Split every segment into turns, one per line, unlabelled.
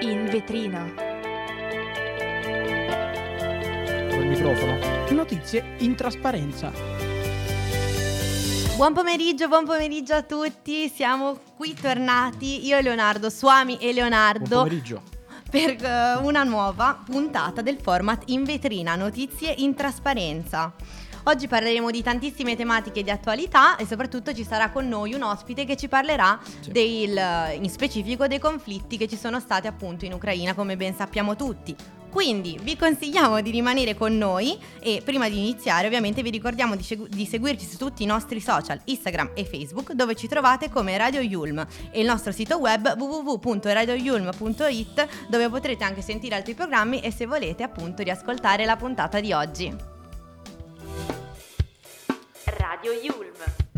In vetrina.
Col microfono.
Notizie in trasparenza.
Buon pomeriggio, buon pomeriggio a tutti. Siamo qui tornati, io e Leonardo, Suami e
Buon
Leonardo,
pomeriggio.
per eh, una nuova puntata del format In vetrina, notizie in trasparenza. Oggi parleremo di tantissime tematiche di attualità e soprattutto ci sarà con noi un ospite che ci parlerà
Sì.
del- in specifico dei conflitti che ci sono stati appunto in Ucraina, come ben sappiamo tutti. Quindi vi consigliamo di rimanere con noi e prima di iniziare ovviamente vi ricordiamo di, segu- di seguirci su tutti i nostri social, Instagram e Facebook dove ci trovate come Radio Yulm e il nostro sito web www.radioyulm.it dove potrete anche sentire altri programmi e se volete appunto riascoltare la puntata di oggi.
Radio Yulm.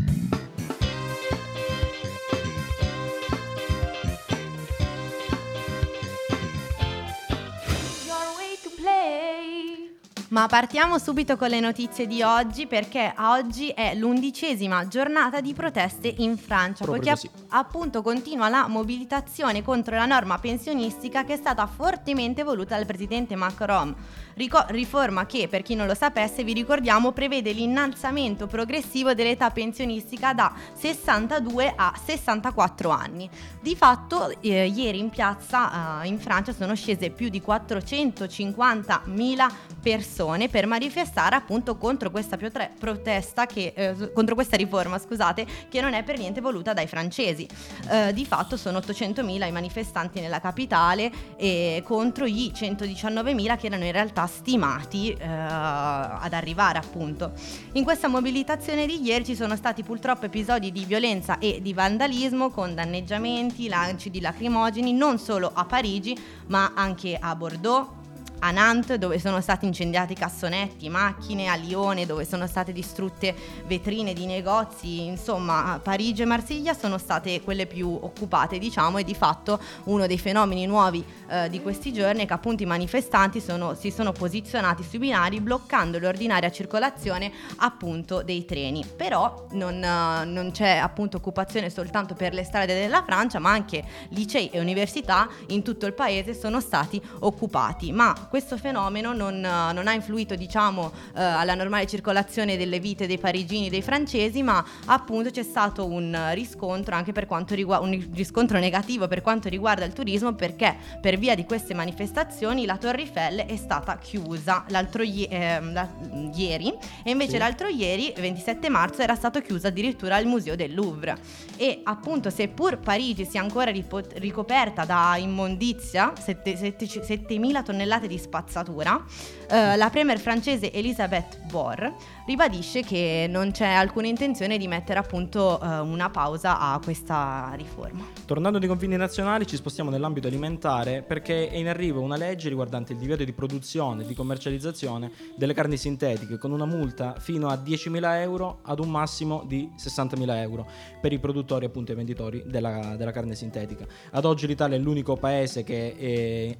Ma partiamo subito con le notizie di oggi perché oggi è l'undicesima giornata di proteste in Francia,
Proprio
poiché
così.
app- appunto continua la mobilitazione contro la norma pensionistica che è stata fortemente voluta dal presidente Macron. Rico- riforma che, per chi non lo sapesse, vi ricordiamo, prevede l'innalzamento progressivo dell'età pensionistica da 62 a 64 anni. Di fatto, eh, ieri in piazza eh, in Francia sono scese più di 450.000 persone per manifestare appunto contro questa protesta che, eh, contro questa riforma, scusate, che non è per niente voluta dai francesi. Eh, di fatto sono 800.000 i manifestanti nella capitale e contro i 119.000 che erano in realtà stimati eh, ad arrivare appunto. In questa mobilitazione di ieri ci sono stati purtroppo episodi di violenza e di vandalismo con danneggiamenti, lanci di lacrimogeni non solo a Parigi ma anche a Bordeaux, a Nantes dove sono stati incendiati cassonetti, macchine, a Lione dove sono state distrutte vetrine di negozi, insomma Parigi e Marsiglia sono state quelle più occupate diciamo e di fatto uno dei fenomeni nuovi eh, di questi giorni è che appunto i manifestanti sono- si sono posizionati sui binari bloccando l'ordinaria circolazione appunto dei treni. Però non, eh, non c'è appunto occupazione soltanto per le strade della Francia ma anche licei e università in tutto il paese sono stati occupati. Ma questo fenomeno non, eh, non ha influito diciamo eh, alla normale circolazione delle vite dei parigini e dei francesi ma appunto c'è stato un eh, riscontro anche per quanto riguarda un riscontro negativo per quanto riguarda il turismo perché per via di queste manifestazioni la Torre Eiffel è stata chiusa l'altro ie- ehm, la- ieri e invece
Sì.
l'altro ieri 27 marzo era stato chiuso addirittura il museo del Louvre e appunto seppur Parigi sia ancora ripo- ricoperta da immondizia, sette- sette- 7000 tonnellate di spazzatura, eh, la premier francese Elisabeth Borre ribadisce che non c'è alcuna intenzione di mettere appunto eh, una pausa a questa riforma.
Tornando ai confini nazionali, ci spostiamo nell'ambito alimentare perché è in arrivo una legge riguardante il divieto di produzione e di commercializzazione delle carni sintetiche con una multa fino a 10.000 euro ad un massimo di 60.000 euro per i produttori appunto e venditori della, della carne sintetica. Ad oggi l'Italia è l'unico paese che è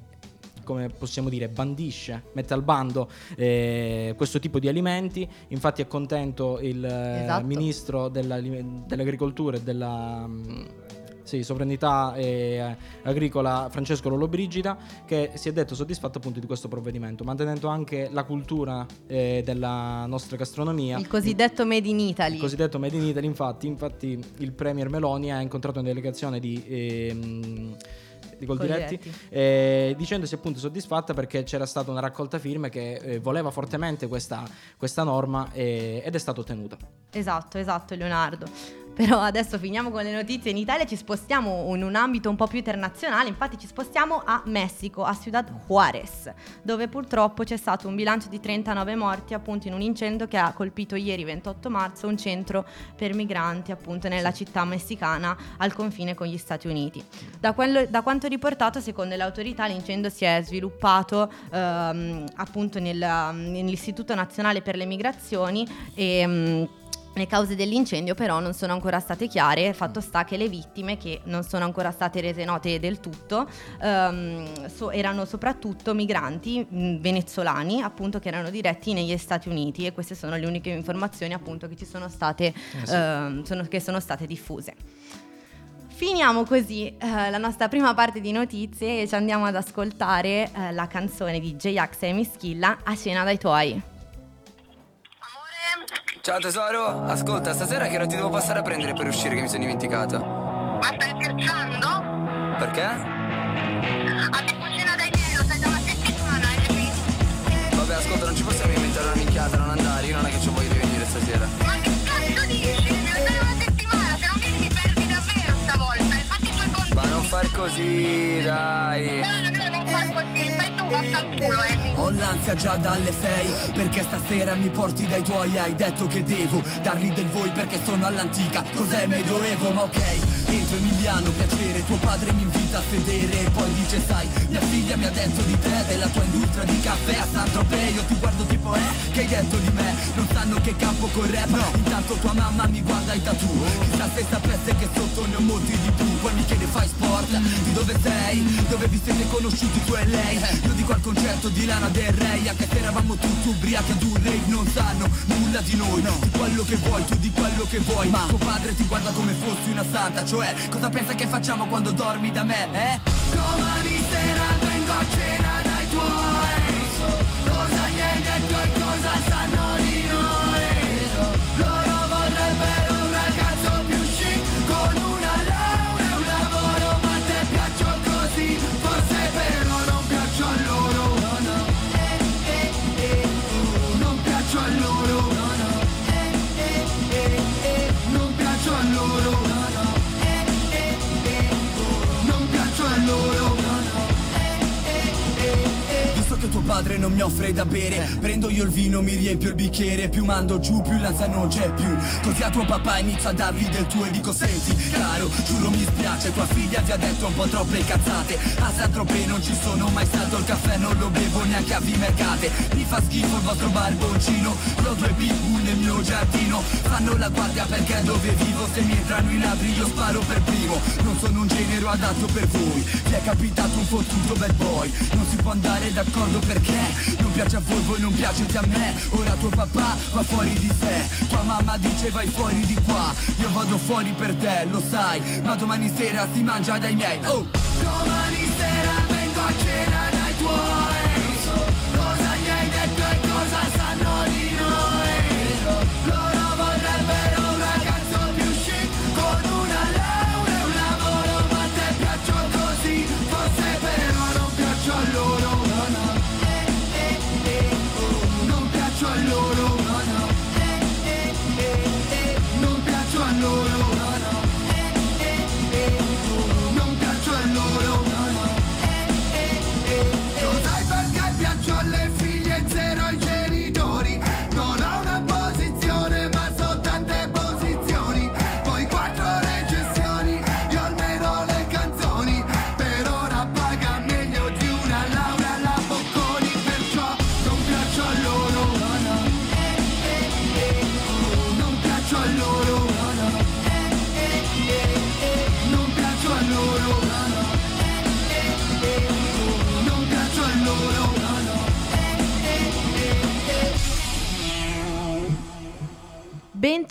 come possiamo dire, bandisce, mette al bando eh, questo tipo di alimenti. Infatti è contento il eh,
Esatto.
ministro della- dell'agricoltura e della mm, sì, sovranità eh, agricola Francesco Lollobrigida che si è detto soddisfatto appunto di questo provvedimento, mantenendo anche la cultura eh, della nostra gastronomia.
Il cosiddetto Made in Italy.
Il cosiddetto Made in Italy, infatti, infatti il Premier Meloni ha incontrato una delegazione di, ehm, di Coldiretti
Coldiretti.
eh, dicendosi appunto soddisfatta perché c'era stata una raccolta firme che eh, voleva fortemente questa, questa norma eh, ed è stata ottenuta.
Esatto, esatto Leonardo. Però adesso finiamo con le notizie in Italia, ci spostiamo in un ambito un po' più internazionale, infatti ci spostiamo a Messico, a Ciudad Juárez, dove purtroppo c'è stato un bilancio di 39 morti appunto in un incendio che ha colpito ieri 28 marzo un centro per migranti appunto nella città messicana al confine con gli Stati Uniti. Da, quello- da quanto riportato secondo le autorità l'incendio si è sviluppato ehm, appunto nel- nell'Istituto Nazionale per le Migrazioni e... mm, le cause dell'incendio però non sono ancora state chiare, fatto sta che le vittime, che non sono ancora state rese note del tutto, ehm, so- erano soprattutto migranti mh, venezuelani appunto che erano diretti negli Stati Uniti e queste sono le uniche informazioni appunto che ci sono state,
Eh sì.
ehm, sono- che sono state diffuse. Finiamo così eh, la nostra prima parte di notizie e ci andiamo ad ascoltare eh, la canzone di J-Ax e Mischilla A cena dai tuoi.
Ciao tesoro, ascolta, stasera che ora ti devo passare a prendere per uscire che mi sono dimenticato.
Ma stai scherzando?
Perché?
A te cucina dai miei, lo sai da una settimana, hai capito?
Vabbè, ascolta, non ci possiamo inventare una minchiata, non andare, io non è che ci voglio di venire stasera.
Ma che cazzo dici? Mi dai una settimana, se non vieni ti perdi davvero stavolta, e fatti i tuoi conti.
Ma non far così, dai.
Ho l'ansia già dalle sei Perché stasera mi porti dai tuoi Hai detto che devo dargli del voi perché sono all'antica Cos'è medioevo? Ma ok Entro Emiliano, piacere Tuo padre mi invita a sedere E poi dice sai Mia figlia mi ha detto di te Della tua industria di caffè a San Tropez Io ti guardo tipo eh Che hai detto di me? Non sanno che campo col rap no. Intanto tua mamma mi guarda i tattoo Chissà se sapesse che sotto ne ho molti di più Poi mi chiede fai sport Di dove sei? Dove vi siete conosciuti tu e lei? Io dico al concerto di Lana Del Rey Anche se eravamo tutti ubriachi ad un rave Non sanno nulla di noi Di quello che vuoi, tu di quello che vuoi Ma tuo padre ti guarda come fossi una santa Cioè, cosa pensa che facciamo quando dormi da me, eh? Domani sera vengo a cena dai tuoi Cosa gli hai detto e cosa sanno di padre non mi offre da bere. Prendo io il vino, mi riempio il bicchiere. Più mando giù, più l'ansia non c'è più. Così a tuo papà inizio a dargli del tuo e dico Senti, caro, giuro mi spiace Tua figlia ti ha detto un po' troppe cazzate. A Tropez non ci sono mai stato Il caffè non lo bevo neanche a Vimercate. Mi fa schifo il vostro barboncino Ho due pitbull nel mio giardino. Fanno la guardia perché dove vivo Se mi entrano i ladri io sparo per primo. Non sono un genero adatto per voi. Ti è capitato un fottuto bad boy. Non si può andare d'accordo perché? Non piace a voi, voi non piacete a me. Ora tuo papà va fuori di sé. Tua mamma dice vai fuori di qua. Io vado fuori per te, lo sai. Ma domani sera si mangia dai miei. Oh! Domani sera vengo a cena dai tuoi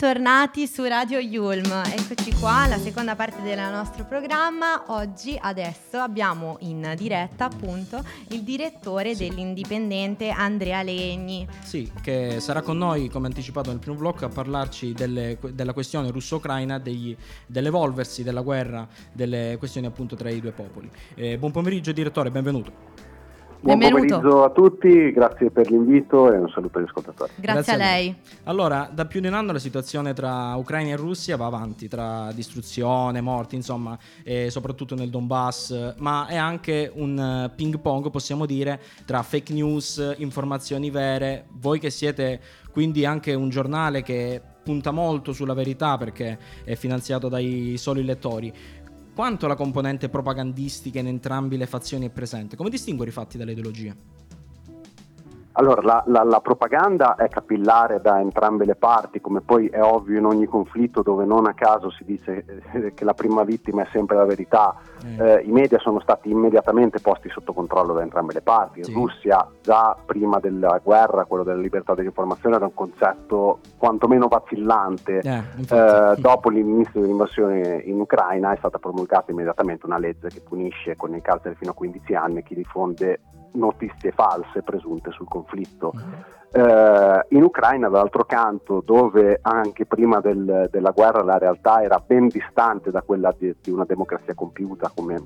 Bentornati su Radio Yulm, eccoci qua, la seconda parte del nostro programma. Oggi, adesso, abbiamo in diretta appunto il direttore dell'Indipendente Andrea Legni.
Sì, che sarà con noi, come anticipato nel primo blocco, a parlarci delle- della questione russo-ucraina, degli- dell'evolversi della guerra, delle questioni appunto tra i due popoli. Eh, buon pomeriggio direttore, benvenuto.
Buon
Benvenuto.
pomeriggio a tutti, grazie per l'invito e un saluto agli ascoltatori.
Grazie, a lei.
Allora, da più di un anno la situazione tra Ucraina e Russia va avanti, tra distruzione, morti, insomma, e soprattutto nel Donbass, ma è anche un eh, ping pong, possiamo dire, tra fake news, informazioni vere. Voi che siete quindi anche un giornale che punta molto sulla verità perché è finanziato dai soli lettori. Quanto la componente propagandistica in entrambi le fazioni è presente? Come distinguere i fatti dalle ideologie?
Allora, la, la- la propaganda è capillare da entrambe le parti, come poi è ovvio in ogni conflitto dove non a caso si dice eh, che la prima vittima è sempre la verità. Eh, I media sono stati immediatamente posti sotto controllo da entrambe le parti. In
Sì.
Russia, già prima della guerra, quello della libertà dell'informazione era un concetto quantomeno vacillante.
Eh,
Eh,
infatti.
dopo l'inizio dell'invasione in Ucraina è stata promulgata immediatamente una legge che punisce con il carcere fino a 15 anni chi diffonde notizie false presunte sul conflitto. Eh, in Ucraina, dall'altro canto, dove anche prima del- della guerra la realtà era ben distante da quella di, di una democrazia compiuta, come eh,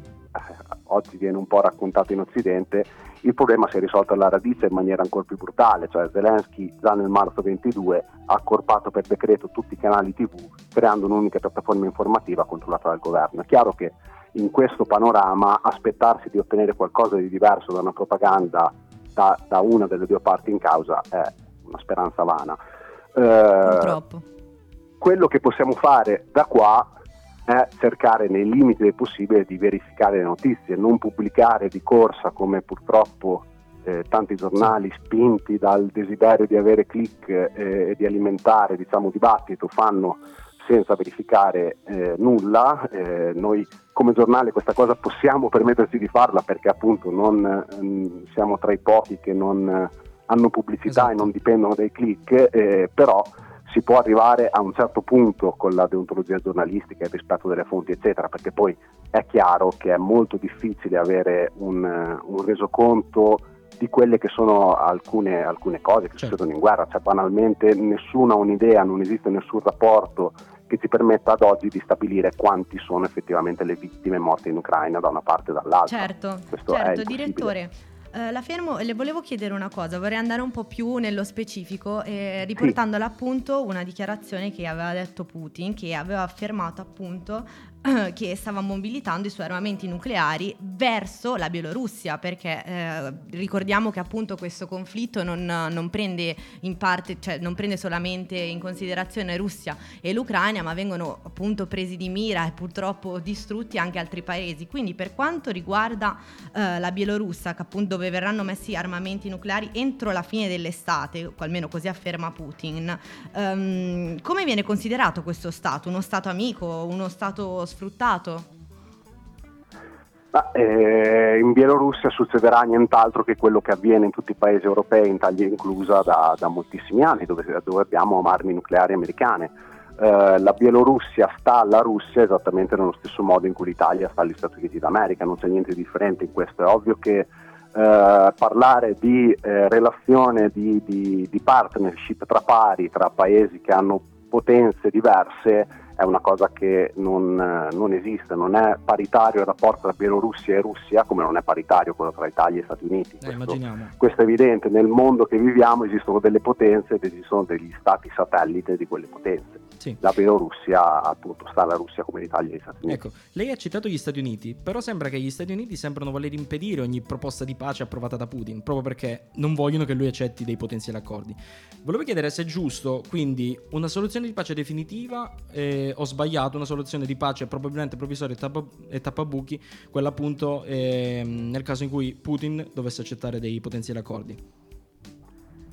oggi viene un po' raccontato in Occidente, il problema si è risolto alla radice in maniera ancora più brutale, cioè Zelensky già nel marzo 22 ha accorpato per decreto tutti i canali TV, creando un'unica piattaforma informativa controllata dal governo. È chiaro che in questo panorama aspettarsi di ottenere qualcosa di diverso da una propaganda da, da una delle due parti in causa è una speranza vana. Eh,
Purtroppo.
quello che possiamo fare da qua è cercare nei limiti del possibile di verificare le notizie, non pubblicare di corsa come purtroppo eh, tanti giornali spinti dal desiderio di avere click eh, e di alimentare diciamo, dibattito fanno senza verificare eh, nulla. Eh, noi come giornale questa cosa possiamo permetterci di farla perché appunto non ehm, siamo tra i pochi che non eh, hanno pubblicità
Esatto.
e non dipendono dai click, eh, però si può arrivare a un certo punto con la deontologia giornalistica e il rispetto delle fonti, eccetera, perché poi è chiaro che è molto difficile avere un, eh, un resoconto di quelle che sono alcune, alcune cose che
Certo.
succedono in guerra, cioè banalmente nessuno ha un'idea, non esiste nessun rapporto che ci permetta ad oggi di stabilire quanti sono effettivamente le vittime morte in Ucraina da una parte e dall'altra.
Certo,
Questo
certo, direttore. eh, la fermo e le volevo chiedere una cosa, vorrei andare un po' più nello specifico, eh, riportando all'appunto una dichiarazione che aveva detto Putin, che aveva affermato appunto che stava mobilitando i suoi armamenti nucleari verso la Bielorussia, perché eh, ricordiamo che appunto questo conflitto non, non prende parte, cioè non prende solamente in considerazione Russia e l'Ucraina, ma vengono appunto presi di mira e purtroppo distrutti anche altri paesi. Quindi per quanto riguarda eh, la Bielorussia, che appunto dove verranno messi armamenti nucleari entro la fine dell'estate, almeno così afferma Putin, ehm, come viene considerato questo Stato? Uno Stato amico, uno Stato sfruttato?
Ma, eh, in Bielorussia succederà nient'altro che quello che avviene in tutti i paesi europei, Italia inclusa, da, da moltissimi anni, dove, dove abbiamo armi nucleari americane. Eh, la Bielorussia sta alla Russia esattamente nello stesso modo in cui l'Italia sta agli Stati Uniti d'America, non c'è niente di differente in questo. È ovvio che eh, parlare di eh, relazione, di, di- di partnership tra pari, tra paesi che hanno potenze diverse, è una cosa che non, non esiste, non è paritario il rapporto tra Bielorussia e Russia come non è paritario quello tra Italia e Stati Uniti.
Eh,
Questo- questo è evidente, nel mondo che viviamo esistono delle potenze ed esistono degli stati satellite di quelle potenze.
Sì.
La Bielorussia appunto sta alla Russia come l'Italia e gli Stati Uniti.
Ecco, lei ha citato gli Stati Uniti, però sembra che gli Stati Uniti sembrano voler impedire ogni proposta di pace approvata da Putin, proprio perché non vogliono che lui accetti dei potenziali accordi. Volevo chiedere se è giusto, quindi, una soluzione di pace definitiva eh, o sbagliato, una soluzione di pace probabilmente provvisoria e, tappa- e tappabuchi, quella appunto ehm, nel caso in cui Putin dovesse accettare dei potenziali accordi.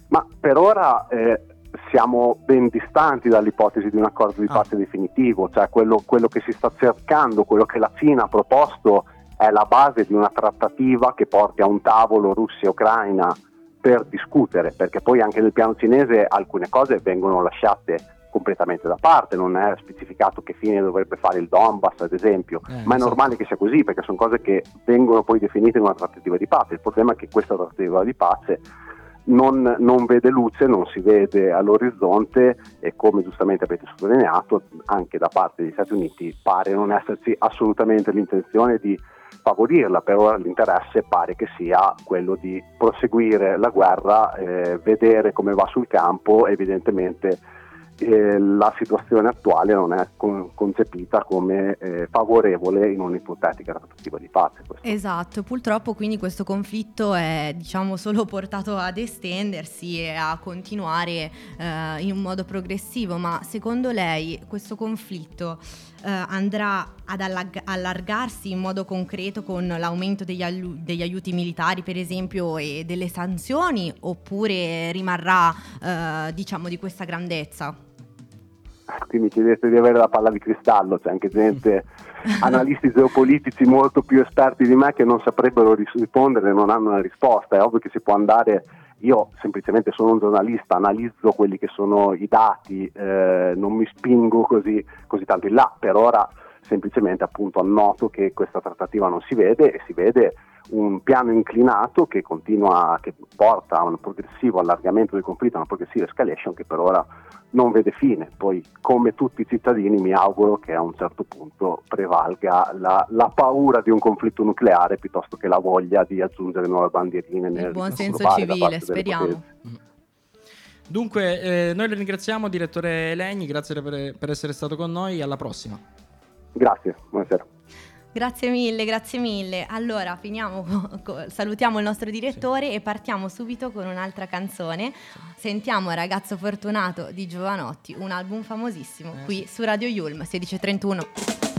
Ma per ora eh, siamo ben distanti dall'ipotesi di un accordo di
Ah.
pace definitivo, cioè quello, quello che si sta cercando, quello che la Cina ha proposto è la base di una trattativa che porti a un tavolo Russia e Ucraina per discutere, perché poi anche nel piano cinese alcune cose vengono lasciate completamente da parte, non è specificato che fine dovrebbe fare il Donbass ad esempio,
Eh,
ma è
esatto.
normale che sia così perché sono cose che vengono poi definite in una trattativa di pace, il problema è che questa trattativa di pace non, non vede luce, non si vede all'orizzonte e come giustamente avete sottolineato anche da parte degli Stati Uniti pare non esserci assolutamente l'intenzione di favorirla, per l'interesse pare che sia quello di proseguire la guerra, eh, vedere come va sul campo, evidentemente eh, la situazione attuale non è con- concepita come eh, favorevole in un'ipotetica trattativa di pace. questo.
Esatto, purtroppo quindi questo conflitto è diciamo solo portato ad estendersi e a continuare eh, in un modo progressivo, ma secondo lei questo conflitto eh, andrà ad allag- allargarsi in modo concreto con l'aumento degli, allu- degli aiuti militari per esempio e delle sanzioni oppure rimarrà eh, diciamo di questa grandezza?
Qui mi chiedete di avere la palla di cristallo, c'è anche gente, analisti geopolitici molto più esperti di me che non saprebbero ris- rispondere, non hanno una risposta. È ovvio che si può andare, io semplicemente sono un giornalista, analizzo quelli che sono i dati, eh, non mi spingo così, così tanto in là. Per ora semplicemente appunto annoto che questa trattativa non si vede e si vede un piano inclinato che continua, che porta a un progressivo allargamento del conflitto, a una progressiva escalation che per ora non vede fine. Poi, come tutti i cittadini, mi auguro che a un certo punto prevalga la, la paura di un conflitto nucleare piuttosto che la voglia di aggiungere nuove bandierine nel
buon senso civile, speriamo.
Dunque, eh, noi le ringraziamo, direttore Legni, grazie per, per essere stato con noi. Alla prossima.
Grazie, buonasera.
Grazie mille, grazie mille. Allora, finiamo, salutiamo il nostro direttore e partiamo subito con un'altra canzone. Sentiamo Ragazzo Fortunato di Giovanotti, un album famosissimo,
Eh,
qui
sì.
su Radio Yulm, 1631.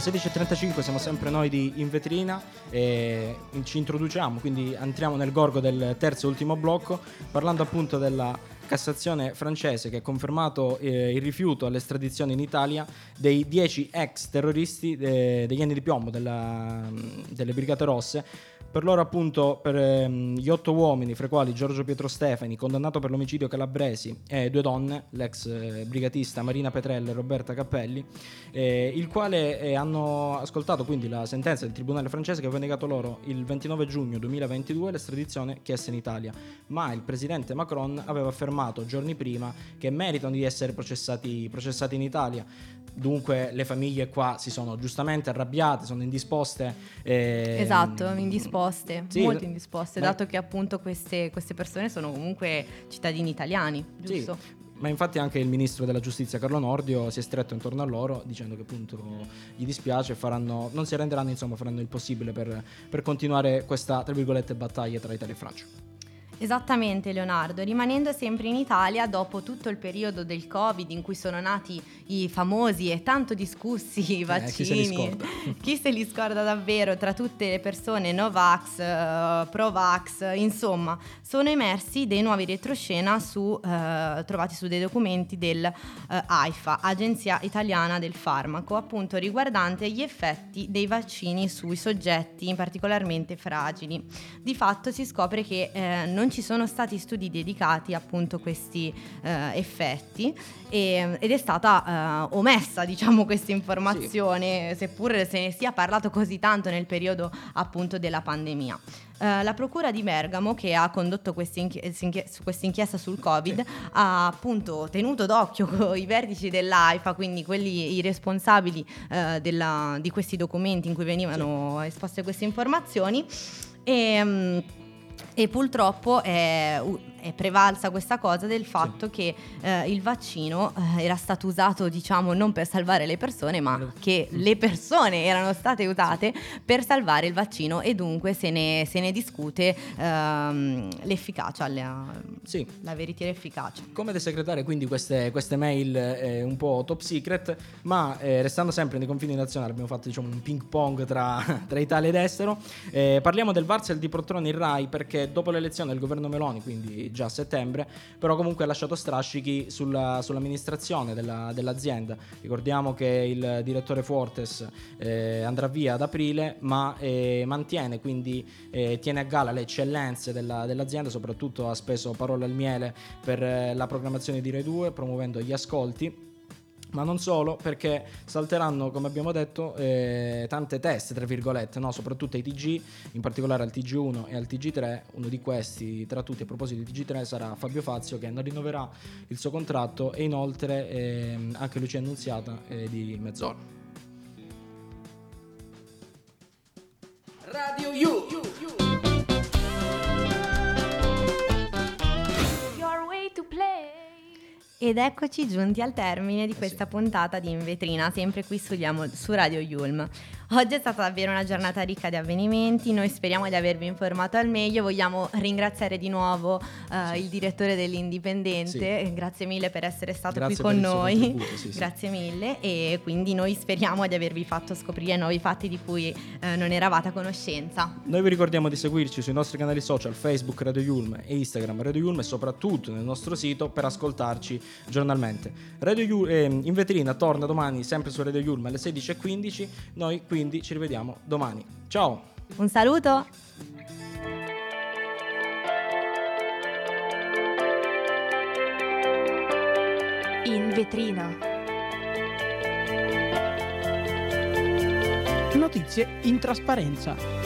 16.35 siamo sempre noi di In Vetrina e ci introduciamo, quindi entriamo nel gorgo del terzo e ultimo blocco parlando appunto della Cassazione francese che ha confermato eh, il rifiuto all'estradizione in Italia dei 10 ex terroristi eh, degli anni di piombo della, delle Brigate Rosse per loro appunto per ehm, gli otto uomini, fra i quali Giorgio Pietro Stefani, condannato per l'omicidio calabresi, e due donne, l'ex eh, brigatista Marina Petrella e Roberta Cappelli, eh, il quale eh, hanno ascoltato quindi la sentenza del tribunale francese che aveva negato loro il 29 giugno 2022 l'estradizione chiesta in Italia, ma il presidente Macron aveva affermato giorni prima che meritano di essere processati, processati in Italia. Dunque le famiglie qua si sono giustamente arrabbiate, sono indisposte. eh,
Esatto, indisposte,
Sì,
molto indisposte,
ma-
dato che appunto queste, queste persone sono comunque cittadini italiani,
Sì,
giusto?
ma infatti anche il ministro della giustizia Carlo Nordio si è stretto intorno a loro dicendo che appunto gli dispiace, faranno, non si arrenderanno, insomma faranno il possibile per, per continuare questa, tra virgolette, battaglia tra Italia e Francia.
Esattamente Leonardo, rimanendo sempre in Italia dopo tutto il periodo del Covid in cui sono nati i famosi e tanto discussi
chi se li
vaccini,
scorda?
chi se li scorda davvero tra tutte le persone Novax, eh, Provax, insomma, sono emersi dei nuovi retroscena su, eh, trovati su dei documenti del eh, AIFA, Agenzia Italiana del Farmaco, appunto riguardante gli effetti dei vaccini sui soggetti particolarmente fragili. Di fatto si scopre che eh, non ci sono stati studi dedicati appunto a questi eh, effetti e- ed è stata eh, omessa diciamo questa informazione seppur se ne sia parlato così tanto nel periodo appunto della pandemia. Eh, la Procura di Bergamo, che ha condotto questa inchiesta sul Covid, ha appunto tenuto d'occhio i vertici dell'AIFA, quindi quelli i responsabili eh, della- di questi documenti in cui venivano esposte queste informazioni. E, mm, e purtroppo è, è prevalsa questa cosa del fatto che eh, il vaccino eh, era stato usato, diciamo, non per salvare le persone, ma che le persone erano state usate per salvare il vaccino e dunque se ne, se ne discute ehm, l'efficacia, la,
Sì.
la veritiera efficacia.
Come desecretare quindi queste, queste mail eh, un po' top secret, ma eh, restando sempre nei confini nazionali, abbiamo fatto diciamo, un ping pong tra, tra Italia ed estero. Eh, parliamo del Varsel di Protroni in Rai perché dopo l'elezione del governo Meloni, quindi già a settembre, però comunque ha lasciato strascichi sulla- sull'amministrazione della- dell'azienda. Ricordiamo che il direttore Fortes eh, andrà via ad aprile, ma eh, mantiene quindi eh, tiene a galla le eccellenze della- dell'azienda, soprattutto ha speso parole al miele per eh, la programmazione di Rai 2, promuovendo gli ascolti. Ma non solo, perché salteranno, come abbiamo detto, eh, tante teste, tra virgolette, no? soprattutto ai TG, in particolare al TG1 e al TG3. Uno di questi, tra tutti, a proposito di TG3, sarà Fabio Fazio, che non rinnoverà il suo contratto e inoltre ehm, anche Lucia Annunziata eh, di mezz'ora.
Radio You.
Ed eccoci giunti al termine di
Eh
questa puntata di In Vetrina, sempre qui studiamo su Radio Yulm. Oggi è stata davvero una giornata ricca di avvenimenti, noi speriamo di avervi informato al meglio, vogliamo ringraziare di nuovo eh, il direttore dell'Indipendente,
Sì.
grazie mille per essere stato
Grazie
qui con noi,
sì, sì.
grazie mille e quindi noi speriamo di avervi fatto scoprire nuovi fatti di cui eh, non eravate a conoscenza.
Noi vi ricordiamo di seguirci sui nostri canali social Facebook Radio Yulm e Instagram Radio Yulm e soprattutto nel nostro sito per ascoltarci giornalmente. Radio Yul- ehm, in vetrina torna domani sempre su Radio Yulm alle 16.15, noi quindi ci rivediamo domani. Ciao!
Un saluto!
In vetrina.
Notizie in trasparenza.